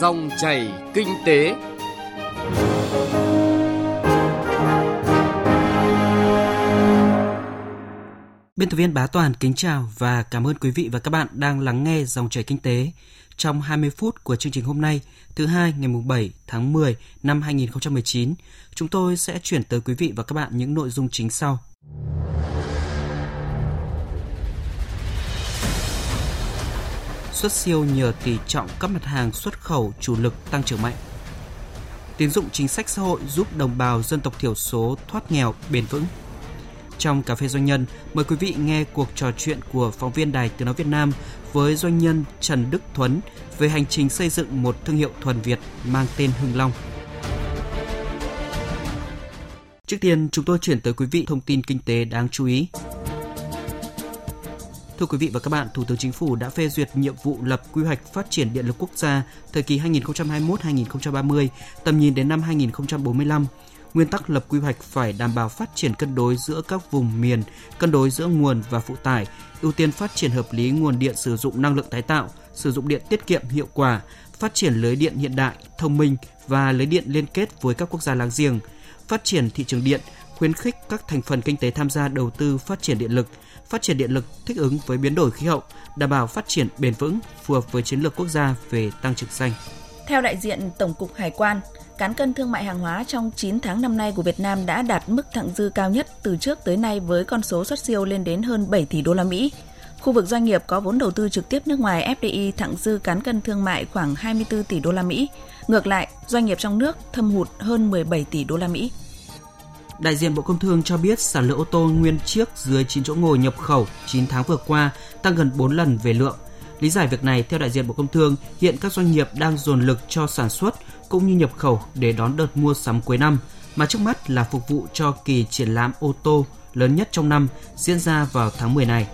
Dòng chảy kinh tế. Biên tập viên Bá Toàn kính chào và cảm ơn quý vị và các bạn đang lắng nghe dòng chảy kinh tế. Trong 20 phút của chương trình hôm nay, thứ hai ngày 7 tháng 10 năm 2019, chúng tôi sẽ chuyển tới quý vị và các bạn những nội dung chính sau. Xuất siêu nhờ tỷ trọng các mặt hàng xuất khẩu chủ lực tăng trưởng mạnh. Tín dụng chính sách xã hội giúp đồng bào dân tộc thiểu số thoát nghèo bền vững. Trong Cà phê Doanh nhân, mời quý vị nghe cuộc trò chuyện của phóng viên Đài Tiếng Nói Việt Nam với doanh nhân Trần Đức Thuấn về hành trình xây dựng một thương hiệu thuần Việt mang tên Hưng Long. Trước tiên, chúng tôi chuyển tới quý vị thông tin kinh tế đáng chú ý. Thưa quý vị và các bạn, Thủ tướng Chính phủ đã phê duyệt nhiệm vụ lập quy hoạch phát triển điện lực quốc gia thời kỳ 2021-2030, tầm nhìn đến năm 2045 Nguyên tắc lập quy hoạch phải đảm bảo phát triển cân đối giữa các vùng miền, cân đối giữa nguồn và phụ tải, ưu tiên phát triển hợp lý nguồn điện sử dụng năng lượng tái tạo, sử dụng điện tiết kiệm hiệu quả, phát triển lưới điện hiện đại, thông minh và lưới điện liên kết với các quốc gia láng giềng, phát triển thị trường điện, khuyến khích các thành phần kinh tế tham gia đầu tư phát triển điện lực, phát triển điện lực thích ứng với biến đổi khí hậu, đảm bảo phát triển bền vững, phù hợp với chiến lược quốc gia về tăng trưởng xanh. Theo đại diện Tổng cục Hải quan, cán cân thương mại hàng hóa trong 9 tháng năm nay của Việt Nam đã đạt mức thặng dư cao nhất từ trước tới nay với con số xuất siêu lên đến hơn 7 tỷ đô la Mỹ. Khu vực doanh nghiệp có vốn đầu tư trực tiếp nước ngoài FDI thặng dư cán cân thương mại khoảng 24 tỷ đô la Mỹ. Ngược lại, doanh nghiệp trong nước thâm hụt hơn 17 tỷ đô la Mỹ. Đại diện Bộ Công Thương cho biết sản lượng ô tô nguyên chiếc dưới 9 chỗ ngồi nhập khẩu 9 tháng vừa qua tăng gần 4 lần về lượng. Lý giải việc này, theo đại diện Bộ Công Thương, hiện các doanh nghiệp đang dồn lực cho sản xuất cũng như nhập khẩu để đón đợt mua sắm cuối năm, mà trước mắt là phục vụ cho kỳ triển lãm ô tô lớn nhất trong năm diễn ra vào tháng 10 này.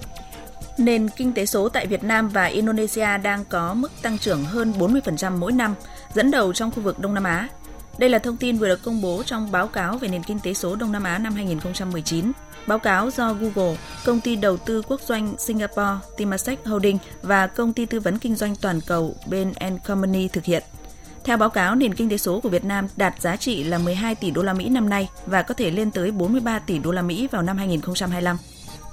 Nền kinh tế số tại Việt Nam và Indonesia đang có mức tăng trưởng hơn 40% mỗi năm, dẫn đầu trong khu vực Đông Nam Á. Đây là thông tin vừa được công bố trong báo cáo về nền kinh tế số Đông Nam Á năm 2019. Báo cáo do Google, công ty đầu tư quốc doanh Singapore Temasek Holding và công ty tư vấn kinh doanh toàn cầu Ben Company thực hiện. Theo báo cáo, nền kinh tế số của Việt Nam đạt giá trị là 12 tỷ đô la Mỹ năm nay và có thể lên tới 43 tỷ đô la Mỹ vào năm 2025.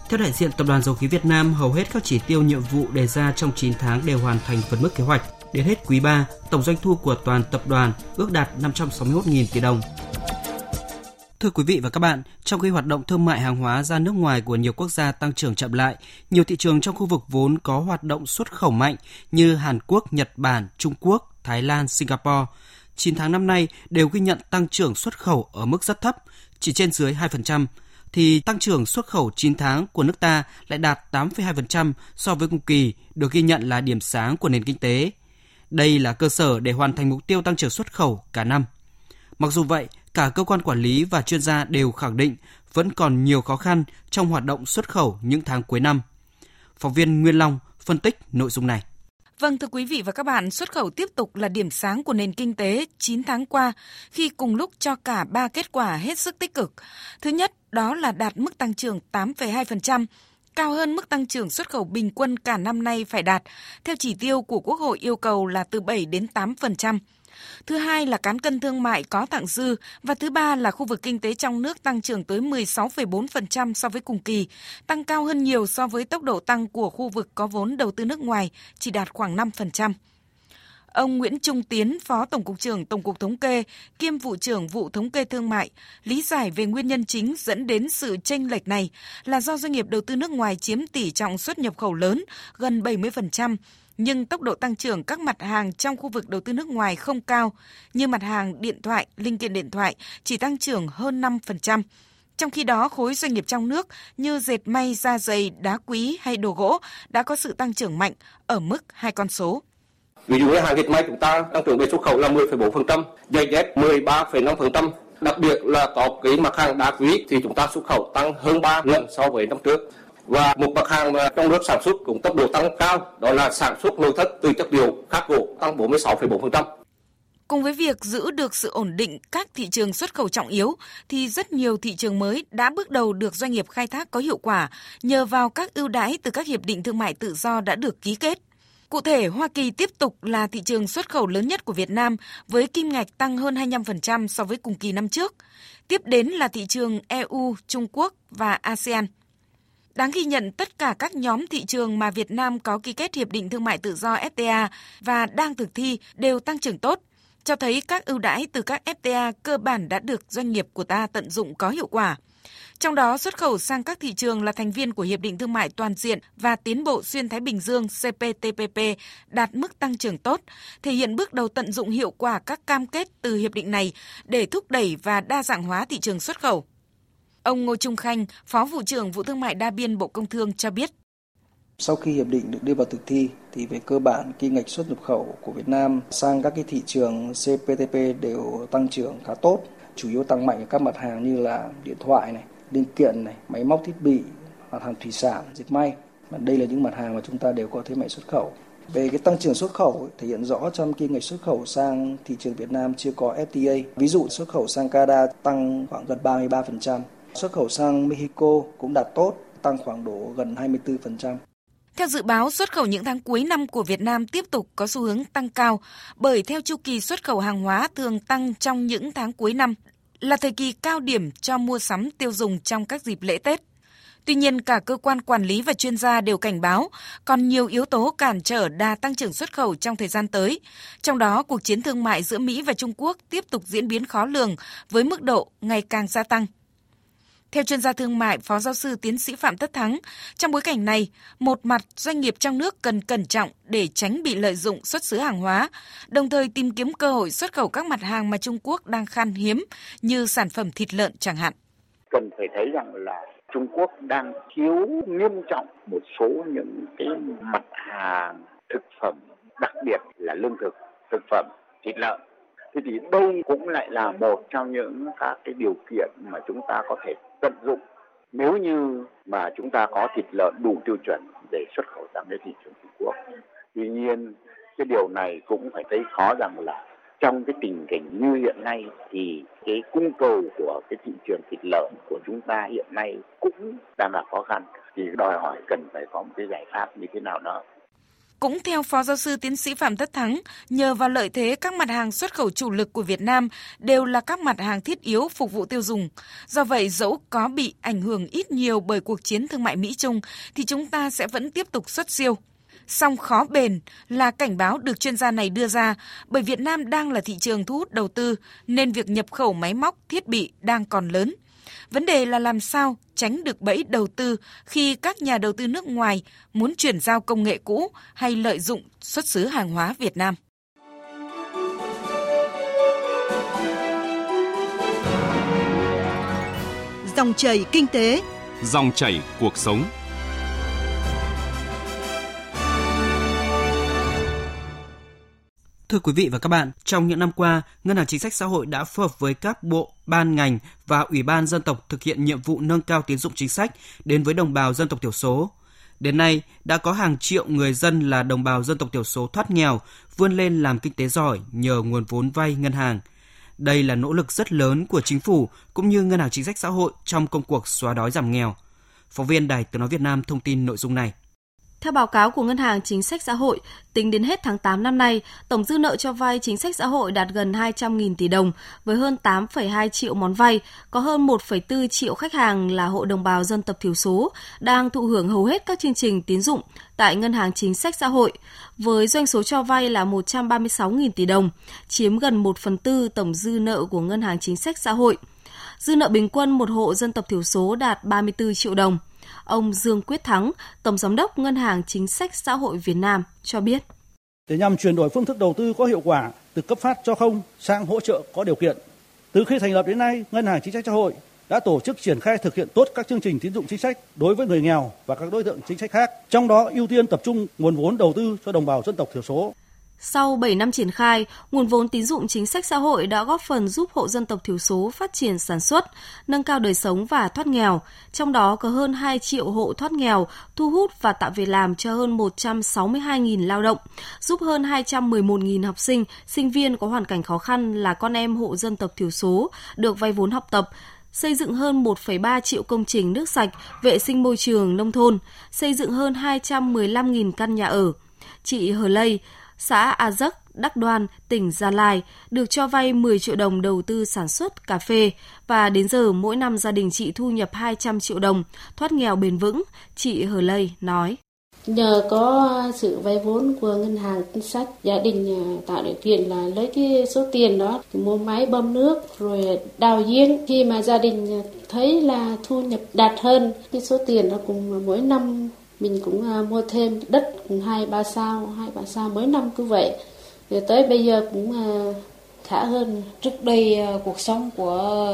Theo đại diện Tập đoàn Dầu khí Việt Nam, hầu hết các chỉ tiêu nhiệm vụ đề ra trong 9 tháng đều hoàn thành vượt mức kế hoạch. Đến hết quý 3, tổng doanh thu của toàn tập đoàn ước đạt 561.000 tỷ đồng. Thưa quý vị và các bạn, trong khi hoạt động thương mại hàng hóa ra nước ngoài của nhiều quốc gia tăng trưởng chậm lại, nhiều thị trường trong khu vực vốn có hoạt động xuất khẩu mạnh như Hàn Quốc, Nhật Bản, Trung Quốc, Thái Lan, Singapore, 9 tháng năm nay đều ghi nhận tăng trưởng xuất khẩu ở mức rất thấp, chỉ trên dưới 2%, thì tăng trưởng xuất khẩu 9 tháng của nước ta lại đạt 8,2% so với cùng kỳ, được ghi nhận là điểm sáng của nền kinh tế. Đây là cơ sở để hoàn thành mục tiêu tăng trưởng xuất khẩu cả năm. Mặc dù vậy, cả cơ quan quản lý và chuyên gia đều khẳng định vẫn còn nhiều khó khăn trong hoạt động xuất khẩu những tháng cuối năm. Phóng viên Nguyên Long phân tích nội dung này. Vâng thưa quý vị và các bạn, xuất khẩu tiếp tục là điểm sáng của nền kinh tế 9 tháng qua khi cùng lúc cho cả ba kết quả hết sức tích cực. Thứ nhất, đó là đạt mức tăng trưởng 8,2%, cao hơn mức tăng trưởng xuất khẩu bình quân cả năm nay phải đạt, theo chỉ tiêu của Quốc hội yêu cầu là từ 7 đến 8%. Thứ hai là cán cân thương mại có thặng dư và thứ ba là khu vực kinh tế trong nước tăng trưởng tới 16,4% so với cùng kỳ, tăng cao hơn nhiều so với tốc độ tăng của khu vực có vốn đầu tư nước ngoài, chỉ đạt khoảng 5%. Ông Nguyễn Trung Tiến, Phó Tổng cục trưởng Tổng cục Thống kê, kiêm vụ trưởng vụ thống kê thương mại, lý giải về nguyên nhân chính dẫn đến sự chênh lệch này là do doanh nghiệp đầu tư nước ngoài chiếm tỷ trọng xuất nhập khẩu lớn, gần 70%, nhưng tốc độ tăng trưởng các mặt hàng trong khu vực đầu tư nước ngoài không cao, như mặt hàng điện thoại, linh kiện điện thoại chỉ tăng trưởng hơn 5%. Trong khi đó, khối doanh nghiệp trong nước như dệt may, da dày, đá quý hay đồ gỗ đã có sự tăng trưởng mạnh ở mức hai con số. Ví dụ như hàng dệt may chúng ta tăng trưởng về xuất khẩu là 10,4%, giày dép 13,5%. Đặc biệt là có cái mặt hàng đá quý thì chúng ta xuất khẩu tăng hơn 3 lần so với năm trước. Và một mặt hàng mà trong nước sản xuất cũng tốc độ tăng cao, đó là sản xuất nội thất từ chất liệu khắc gỗ tăng 46,4%. Cùng với việc giữ được sự ổn định các thị trường xuất khẩu trọng yếu, thì rất nhiều thị trường mới đã bước đầu được doanh nghiệp khai thác có hiệu quả nhờ vào các ưu đãi từ các hiệp định thương mại tự do đã được ký kết. Cụ thể, Hoa Kỳ tiếp tục là thị trường xuất khẩu lớn nhất của Việt Nam với kim ngạch tăng hơn 25% so với cùng kỳ năm trước. Tiếp đến là thị trường EU, Trung Quốc và ASEAN. Đáng ghi nhận tất cả các nhóm thị trường mà Việt Nam có ký kết hiệp định thương mại tự do FTA và đang thực thi đều tăng trưởng tốt, cho thấy các ưu đãi từ các FTA cơ bản đã được doanh nghiệp của ta tận dụng có hiệu quả. Trong đó, xuất khẩu sang các thị trường là thành viên của Hiệp định Thương mại Toàn diện và Tiến bộ Xuyên Thái Bình Dương CPTPP đạt mức tăng trưởng tốt, thể hiện bước đầu tận dụng hiệu quả các cam kết từ hiệp định này để thúc đẩy và đa dạng hóa thị trường xuất khẩu. Ông Ngô Trung Khanh, Phó Vụ trưởng Vụ Thương mại Đa biên Bộ Công Thương cho biết. Sau khi hiệp định được đưa vào thực thi thì về cơ bản kim ngạch xuất nhập khẩu của Việt Nam sang các cái thị trường CPTP đều tăng trưởng khá tốt, chủ yếu tăng mạnh ở các mặt hàng như là điện thoại này, linh kiện này, máy móc thiết bị, mặt hàng thủy sản, dệt may. Và đây là những mặt hàng mà chúng ta đều có thế mạnh xuất khẩu. Về cái tăng trưởng xuất khẩu thể hiện rõ trong kim ngạch xuất khẩu sang thị trường Việt Nam chưa có FTA. Ví dụ xuất khẩu sang Canada tăng khoảng gần 33%, xuất khẩu sang Mexico cũng đạt tốt, tăng khoảng độ gần 24%. Theo dự báo, xuất khẩu những tháng cuối năm của Việt Nam tiếp tục có xu hướng tăng cao, bởi theo chu kỳ xuất khẩu hàng hóa thường tăng trong những tháng cuối năm, là thời kỳ cao điểm cho mua sắm tiêu dùng trong các dịp lễ Tết. Tuy nhiên, cả cơ quan quản lý và chuyên gia đều cảnh báo còn nhiều yếu tố cản trở đà tăng trưởng xuất khẩu trong thời gian tới. Trong đó, cuộc chiến thương mại giữa Mỹ và Trung Quốc tiếp tục diễn biến khó lường với mức độ ngày càng gia tăng. Theo chuyên gia thương mại, Phó giáo sư tiến sĩ Phạm Tất Thắng, trong bối cảnh này, một mặt doanh nghiệp trong nước cần cẩn trọng để tránh bị lợi dụng xuất xứ hàng hóa, đồng thời tìm kiếm cơ hội xuất khẩu các mặt hàng mà Trung Quốc đang khan hiếm như sản phẩm thịt lợn chẳng hạn. Cần phải thấy rằng là Trung Quốc đang thiếu nghiêm trọng một số những cái mặt hàng thực phẩm, đặc biệt là lương thực, thực phẩm, thịt lợn thế thì đây cũng lại là một trong những các cái điều kiện mà chúng ta có thể tận dụng. Nếu như mà chúng ta có thịt lợn đủ tiêu chuẩn để xuất khẩu sang cái thị trường Trung Quốc. Tuy nhiên, cái điều này cũng phải thấy khó rằng là trong cái tình cảnh như hiện nay thì cái cung cầu của cái thị trường thịt lợn của chúng ta hiện nay cũng đang là khó khăn. Thì đòi hỏi cần phải có một cái giải pháp như thế nào đó cũng theo Phó Giáo sư Tiến sĩ Phạm Tất Thắng, nhờ vào lợi thế các mặt hàng xuất khẩu chủ lực của Việt Nam đều là các mặt hàng thiết yếu phục vụ tiêu dùng. Do vậy, dẫu có bị ảnh hưởng ít nhiều bởi cuộc chiến thương mại Mỹ-Trung, thì chúng ta sẽ vẫn tiếp tục xuất siêu. Song khó bền là cảnh báo được chuyên gia này đưa ra bởi Việt Nam đang là thị trường thu hút đầu tư nên việc nhập khẩu máy móc, thiết bị đang còn lớn – Vấn đề là làm sao tránh được bẫy đầu tư khi các nhà đầu tư nước ngoài muốn chuyển giao công nghệ cũ hay lợi dụng xuất xứ hàng hóa Việt Nam. Dòng chảy kinh tế, dòng chảy cuộc sống. Thưa quý vị và các bạn, trong những năm qua, Ngân hàng Chính sách Xã hội đã phối hợp với các bộ, ban ngành và Ủy ban dân tộc thực hiện nhiệm vụ nâng cao tiến dụng chính sách đến với đồng bào dân tộc thiểu số. Đến nay, đã có hàng triệu người dân là đồng bào dân tộc thiểu số thoát nghèo, vươn lên làm kinh tế giỏi nhờ nguồn vốn vay ngân hàng. Đây là nỗ lực rất lớn của chính phủ cũng như Ngân hàng Chính sách Xã hội trong công cuộc xóa đói giảm nghèo. Phóng viên Đài Tiếng Nói Việt Nam thông tin nội dung này. Theo báo cáo của Ngân hàng Chính sách Xã hội, tính đến hết tháng 8 năm nay, tổng dư nợ cho vay chính sách xã hội đạt gần 200.000 tỷ đồng, với hơn 8,2 triệu món vay, có hơn 1,4 triệu khách hàng là hộ đồng bào dân tộc thiểu số, đang thụ hưởng hầu hết các chương trình tín dụng tại Ngân hàng Chính sách Xã hội, với doanh số cho vay là 136.000 tỷ đồng, chiếm gần 1 phần tư tổng dư nợ của Ngân hàng Chính sách Xã hội. Dư nợ bình quân một hộ dân tộc thiểu số đạt 34 triệu đồng – Ông Dương Quyết Thắng, Tổng Giám đốc Ngân hàng Chính sách Xã hội Việt Nam cho biết. Để nhằm chuyển đổi phương thức đầu tư có hiệu quả từ cấp phát cho không sang hỗ trợ có điều kiện. Từ khi thành lập đến nay, Ngân hàng Chính sách Xã hội đã tổ chức triển khai thực hiện tốt các chương trình tín dụng chính sách đối với người nghèo và các đối tượng chính sách khác, trong đó ưu tiên tập trung nguồn vốn đầu tư cho đồng bào dân tộc thiểu số. Sau 7 năm triển khai, nguồn vốn tín dụng chính sách xã hội đã góp phần giúp hộ dân tộc thiểu số phát triển sản xuất, nâng cao đời sống và thoát nghèo. Trong đó có hơn 2 triệu hộ thoát nghèo, thu hút và tạo việc làm cho hơn 162.000 lao động, giúp hơn 211.000 học sinh, sinh viên có hoàn cảnh khó khăn là con em hộ dân tộc thiểu số được vay vốn học tập, xây dựng hơn 1,3 triệu công trình nước sạch, vệ sinh môi trường nông thôn, xây dựng hơn 215.000 căn nhà ở, chị Hờ Lây, xã A Dấc, Đắc Đoan, tỉnh Gia Lai được cho vay 10 triệu đồng đầu tư sản xuất cà phê và đến giờ mỗi năm gia đình chị thu nhập 200 triệu đồng, thoát nghèo bền vững, chị Hờ Lây nói. Nhờ có sự vay vốn của ngân hàng chính sách, gia đình à, tạo điều kiện là lấy cái số tiền đó mua máy bơm nước rồi đào giếng. Khi mà gia đình à, thấy là thu nhập đạt hơn cái số tiền đó cùng mỗi năm mình cũng à, mua thêm đất hai ba sao, hai ba sao mấy năm cứ vậy. Rồi tới bây giờ cũng à, khá hơn. Trước đây à, cuộc sống của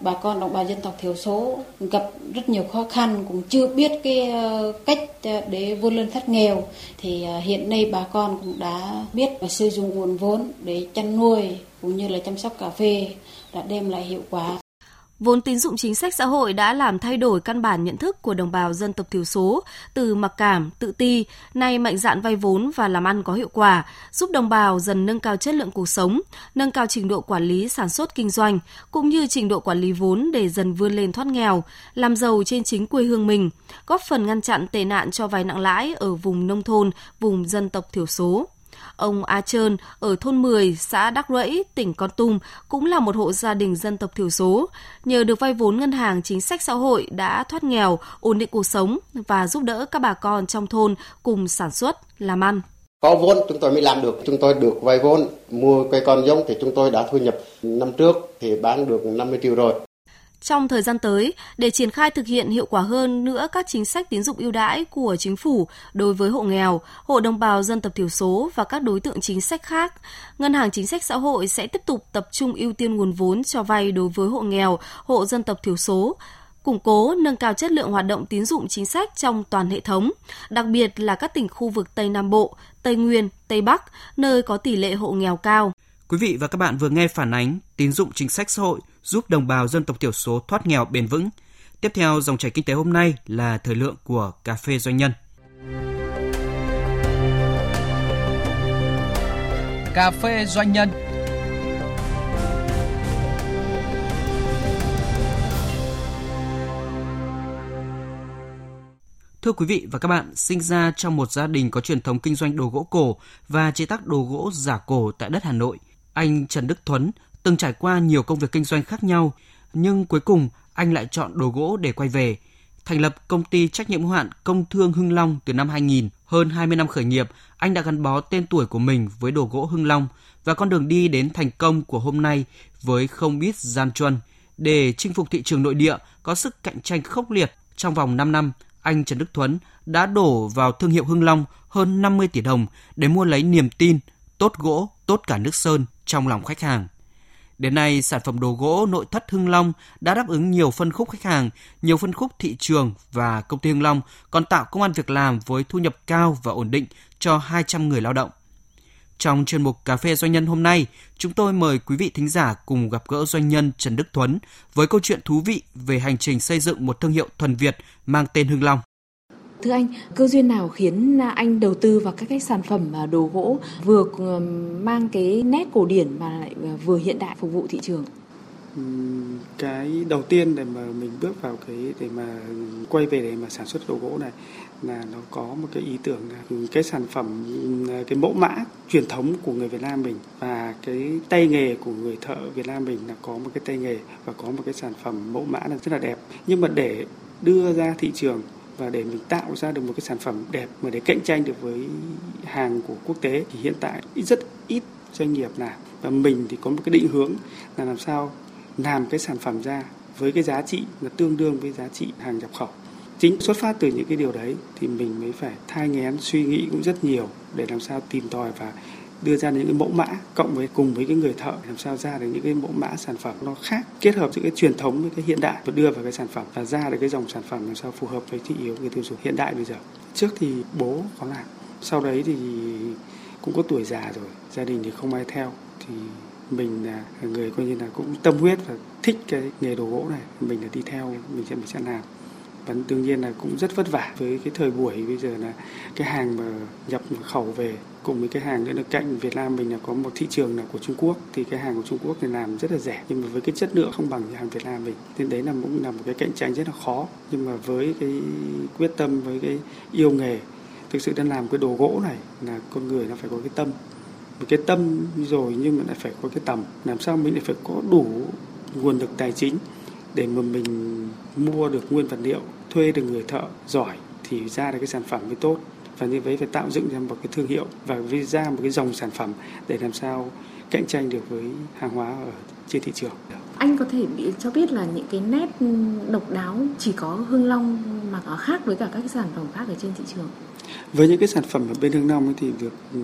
bà con đồng bào dân tộc thiểu số gặp rất nhiều khó khăn cũng chưa biết cái à, cách để vươn lên thoát nghèo thì hiện nay bà con cũng đã biết và sử dụng nguồn vốn để chăn nuôi cũng như là chăm sóc cà phê đã đem lại hiệu quả Vốn tín dụng chính sách xã hội đã làm thay đổi căn bản nhận thức của đồng bào dân tộc thiểu số từ mặc cảm, tự ti, nay mạnh dạn vay vốn và làm ăn có hiệu quả, giúp đồng bào dần nâng cao chất lượng cuộc sống, nâng cao trình độ quản lý sản xuất kinh doanh, cũng như trình độ quản lý vốn để dần vươn lên thoát nghèo, làm giàu trên chính quê hương mình, góp phần ngăn chặn tệ nạn cho vay nặng lãi ở vùng nông thôn, vùng dân tộc thiểu số. Ông A Trơn ở thôn 10, xã Đắc Rẫy, tỉnh Con Tum cũng là một hộ gia đình dân tộc thiểu số. Nhờ được vay vốn ngân hàng chính sách xã hội đã thoát nghèo, ổn định cuộc sống và giúp đỡ các bà con trong thôn cùng sản xuất, làm ăn. Có vốn chúng tôi mới làm được, chúng tôi được vay vốn, mua cây con giống thì chúng tôi đã thu nhập năm trước thì bán được 50 triệu rồi. Trong thời gian tới, để triển khai thực hiện hiệu quả hơn nữa các chính sách tín dụng ưu đãi của chính phủ đối với hộ nghèo, hộ đồng bào dân tộc thiểu số và các đối tượng chính sách khác, Ngân hàng Chính sách Xã hội sẽ tiếp tục tập trung ưu tiên nguồn vốn cho vay đối với hộ nghèo, hộ dân tộc thiểu số, củng cố nâng cao chất lượng hoạt động tín dụng chính sách trong toàn hệ thống, đặc biệt là các tỉnh khu vực Tây Nam Bộ, Tây Nguyên, Tây Bắc, nơi có tỷ lệ hộ nghèo cao. Quý vị và các bạn vừa nghe phản ánh tín dụng chính sách xã hội giúp đồng bào dân tộc thiểu số thoát nghèo bền vững. Tiếp theo dòng chảy kinh tế hôm nay là thời lượng của cà phê doanh nhân. Cà phê doanh nhân. Thưa quý vị và các bạn, sinh ra trong một gia đình có truyền thống kinh doanh đồ gỗ cổ và chế tác đồ gỗ giả cổ tại đất Hà Nội, anh Trần Đức Thuấn từng trải qua nhiều công việc kinh doanh khác nhau, nhưng cuối cùng anh lại chọn đồ gỗ để quay về. Thành lập công ty trách nhiệm hữu hạn Công Thương Hưng Long từ năm 2000, hơn 20 năm khởi nghiệp, anh đã gắn bó tên tuổi của mình với đồ gỗ Hưng Long và con đường đi đến thành công của hôm nay với không biết gian truân. Để chinh phục thị trường nội địa có sức cạnh tranh khốc liệt trong vòng 5 năm, anh Trần Đức Thuấn đã đổ vào thương hiệu Hưng Long hơn 50 tỷ đồng để mua lấy niềm tin, tốt gỗ, tốt cả nước sơn trong lòng khách hàng. Đến nay, sản phẩm đồ gỗ nội thất Hưng Long đã đáp ứng nhiều phân khúc khách hàng, nhiều phân khúc thị trường và công ty Hưng Long còn tạo công an việc làm với thu nhập cao và ổn định cho 200 người lao động. Trong chuyên mục Cà phê Doanh nhân hôm nay, chúng tôi mời quý vị thính giả cùng gặp gỡ doanh nhân Trần Đức Thuấn với câu chuyện thú vị về hành trình xây dựng một thương hiệu thuần Việt mang tên Hưng Long. Thưa anh, cơ duyên nào khiến anh đầu tư vào các cái sản phẩm à, đồ gỗ vừa ừ, mang cái nét cổ điển mà lại à, vừa hiện đại phục vụ thị trường? Ừ, cái đầu tiên để mà mình bước vào cái để mà quay về để mà sản xuất đồ gỗ này là nó có một cái ý tưởng là cái sản phẩm ừ, cái mẫu mã truyền thống của người Việt Nam mình và cái tay nghề của người thợ Việt Nam mình là có một cái tay nghề và có một cái sản phẩm mẫu mã là rất là đẹp nhưng mà để đưa ra thị trường và để mình tạo ra được một cái sản phẩm đẹp mà để cạnh tranh được với hàng của quốc tế, thì hiện tại rất ít doanh nghiệp làm. Và mình thì có một cái định hướng là làm sao làm cái sản phẩm ra với cái giá trị là tương đương với giá trị hàng nhập khẩu. Chính xuất phát từ những cái điều đấy thì mình mới phải thai nghén suy nghĩ cũng rất nhiều để làm sao tìm tòi và đưa ra những cái mẫu mã cộng với, cùng với cái người thợ làm sao ra được những cái mẫu mã sản phẩm nó khác, kết hợp giữa cái truyền thống với cái hiện đại. Và đưa vào cái sản phẩm và ra được cái dòng sản phẩm làm sao phù hợp với thị yếu người tiêu dùng hiện đại bây giờ. Trước thì bố có làm, sau đấy thì cũng có tuổi già rồi, gia đình thì không ai theo. Thì mình là người coi như là cũng tâm huyết và thích cái nghề đồ gỗ này, mình là đi theo, mình sẽ mình sẽ làm và đương nhiên là cũng rất vất vả với cái thời buổi bây giờ là cái hàng mà nhập khẩu về cùng với cái hàng nữa là cạnh Việt Nam mình là có một thị trường là của Trung Quốc. Thì cái hàng của Trung Quốc thì làm rất là rẻ, nhưng mà với cái chất lượng không bằng hàng Việt Nam mình. Nên đấy là cũng là một cái cạnh tranh rất là khó. Nhưng mà với cái quyết tâm, với cái yêu nghề, thực sự đang làm cái đồ gỗ này là con người nó phải có cái tâm. Một cái tâm rồi nhưng mà lại phải có cái tầm. Làm sao mình lại phải có đủ nguồn lực tài chính để mà mình mua được nguyên vật liệu thuê được người thợ giỏi thì ra được cái sản phẩm mới tốt và như vậy phải tạo dựng ra một cái thương hiệu và ra một cái dòng sản phẩm để làm sao cạnh tranh được với hàng hóa ở trên thị trường. Anh có thể bị cho biết là những cái nét độc đáo chỉ có Hương Long mà có khác với cả các cái sản phẩm khác ở trên thị trường? Với những cái sản phẩm ở bên Hương Long ấy thì được ừ,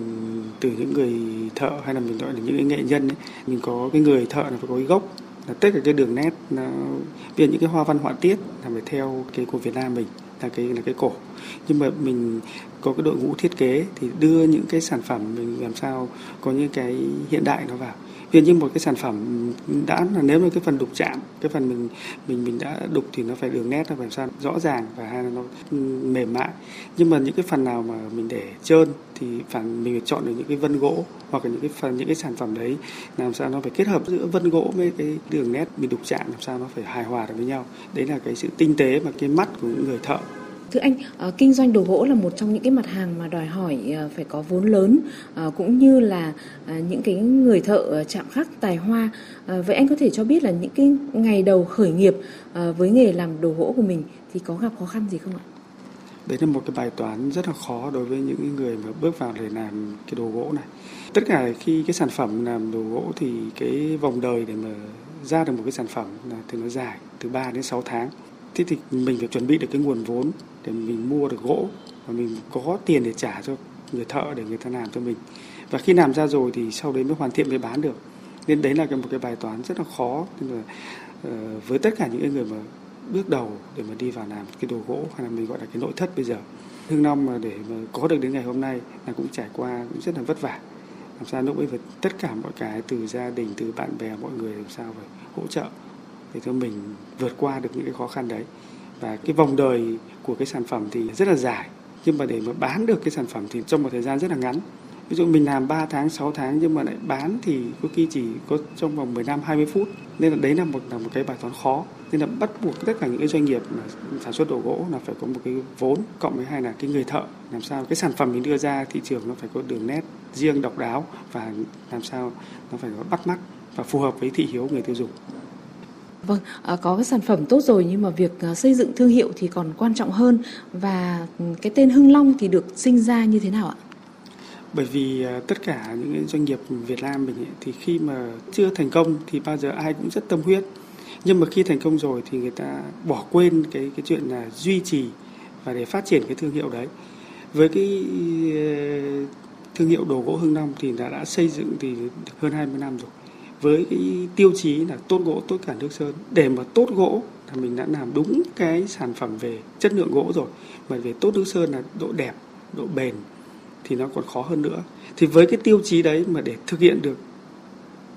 từ những người thợ hay là mình gọi là những cái nghệ nhân ấy, mình có cái người thợ là phải có cái gốc là tất cả cái đường nét, nó, vì những cái hoa văn họa tiết là phải theo cái của Việt Nam mình, là cái là cái cổ. Nhưng mà mình có cái đội ngũ thiết kế thì đưa những cái sản phẩm mình làm sao có những cái hiện đại nó vào ví như một cái sản phẩm đã là nếu mà cái phần đục chạm, cái phần mình mình mình đã đục thì nó phải đường nét, nó phải sao, rõ ràng và hay là nó mềm mại. Nhưng mà những cái phần nào mà mình để trơn thì phải, mình phải chọn được những cái vân gỗ hoặc là những cái phần, những cái sản phẩm đấy, làm sao nó phải kết hợp giữa vân gỗ với cái đường nét, mình đục chạm làm sao nó phải hài hòa được với nhau. Đấy là cái sự tinh tế và cái mắt của những người thợ. Thưa anh, ờ, kinh doanh đồ gỗ là một trong những cái mặt hàng mà đòi hỏi ờ, phải có vốn lớn ờ, cũng như là những cái người thợ chạm khắc tài hoa. Vậy anh có thể cho biết là những cái ngày đầu khởi nghiệp với nghề làm đồ gỗ của mình thì có gặp khó khăn gì không ạ? Đấy là một cái bài toán rất là khó đối với những người mà bước vào để làm cái đồ gỗ này. Tất cả khi cái sản phẩm làm đồ gỗ thì cái vòng đời để mà ra được một cái sản phẩm là thường nó dài từ 3 đến 6 tháng. Thế thì mình phải chuẩn bị được cái nguồn vốn để mình mua được gỗ và mình có tiền để trả cho người thợ để người ta làm cho mình. Và khi làm ra rồi thì sau đấy mới hoàn thiện mới bán được. Nên đấy là một cái bài toán rất là khó. Nên là uh, với tất cả những người mà bước đầu để mà đi vào làm cái đồ gỗ hay là mình gọi là cái nội thất bây giờ hương long mà để mà có được đến ngày hôm nay là cũng trải qua cũng rất là vất vả. Làm sao lúc ấy phải tất cả mọi cái từ gia đình từ bạn bè mọi người làm sao phải hỗ trợ để cho mình vượt qua được những cái khó khăn đấy. Và cái vòng đời của cái sản phẩm thì rất là dài. Nhưng mà để mà bán được cái sản phẩm thì trong một thời gian rất là ngắn. Ví dụ mình làm 3 tháng 6 tháng nhưng mà lại bán thì có khi chỉ có trong vòng 15 20 phút. Nên là đấy là một là một cái bài toán khó. Nên là bắt buộc tất cả những cái doanh nghiệp mà sản xuất đồ gỗ là phải có một cái vốn, cộng với hai là cái người thợ. Làm sao cái sản phẩm mình đưa ra thị trường nó phải có đường nét riêng độc đáo và làm sao nó phải có bắt mắt và phù hợp với thị hiếu người tiêu dùng. Vâng, à, có cái sản phẩm tốt rồi nhưng mà việc à, xây dựng thương hiệu thì còn quan trọng hơn và ừ, cái tên Hưng Long thì được sinh ra như thế nào ạ? Bởi vì à, tất cả những doanh nghiệp Việt Nam mình ấy, thì khi mà chưa thành công thì bao giờ ai cũng rất tâm huyết. Nhưng mà khi thành công rồi thì người ta bỏ quên cái cái chuyện là duy trì và để phát triển cái thương hiệu đấy. Với cái ờ, thương hiệu đồ gỗ Hưng Long thì đã đã xây dựng thì hơn 20 năm rồi với cái tiêu chí là tốt gỗ, tốt cả nước sơn. Để mà tốt gỗ là mình đã làm đúng cái sản phẩm về chất lượng gỗ rồi, mà về tốt nước sơn là độ đẹp, độ bền thì nó còn khó hơn nữa. Thì với cái tiêu chí đấy mà để thực hiện được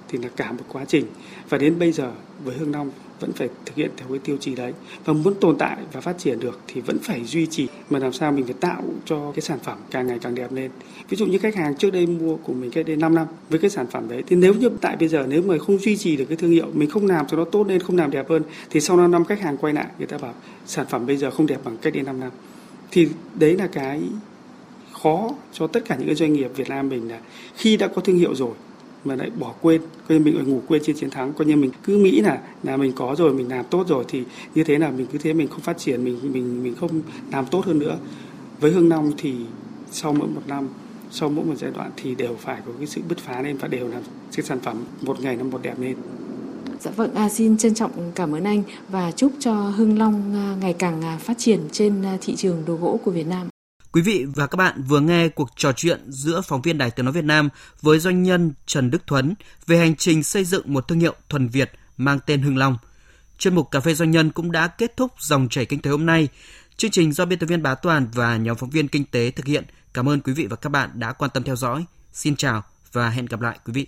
thì là cả một quá trình. Và đến bây giờ, với hương long vẫn phải thực hiện theo cái tiêu chí đấy. Và muốn tồn tại và phát triển được thì vẫn phải duy trì, mà làm sao mình phải tạo cho cái sản phẩm càng ngày càng đẹp lên. Ví dụ như khách hàng trước đây mua của mình cách đây 5 năm, với cái sản phẩm đấy, thì nếu như tại bây giờ nếu mà không duy trì được cái thương hiệu, mình không làm cho nó tốt lên, không làm đẹp hơn, thì sau 5 năm khách hàng quay lại, người ta bảo sản phẩm bây giờ không đẹp bằng cách đây 5 năm. Thì đấy là cái khó cho tất cả những cái doanh nghiệp Việt Nam mình là khi đã có thương hiệu rồi mà lại bỏ quên coi như mình lại ngủ quên trên chiến thắng. Coi như mình cứ nghĩ là là mình có rồi mình làm tốt rồi thì như thế là mình cứ thế mình không phát triển mình mình mình không làm tốt hơn nữa. Với hương long thì sau mỗi một năm sau mỗi một giai đoạn thì đều phải có cái sự bứt phá lên và đều làm cái sản phẩm một ngày nó một đẹp lên. Dạ vâng, à, xin trân trọng cảm ơn anh và chúc cho Hưng Long à, ngày càng à, phát triển trên à, thị trường đồ gỗ của Việt Nam. Quý vị và các bạn vừa nghe cuộc trò chuyện giữa phóng viên Đài Tiếng Nói Việt Nam với doanh nhân Trần Đức Thuấn về hành trình xây dựng một thương hiệu thuần Việt mang tên Hưng Long. Chuyên mục Cà phê Doanh nhân cũng đã kết thúc dòng chảy kinh tế hôm nay. Chương trình do biên tập viên Bá Toàn và nhóm phóng viên kinh tế thực hiện. Cảm ơn quý vị và các bạn đã quan tâm theo dõi. Xin chào và hẹn gặp lại quý vị.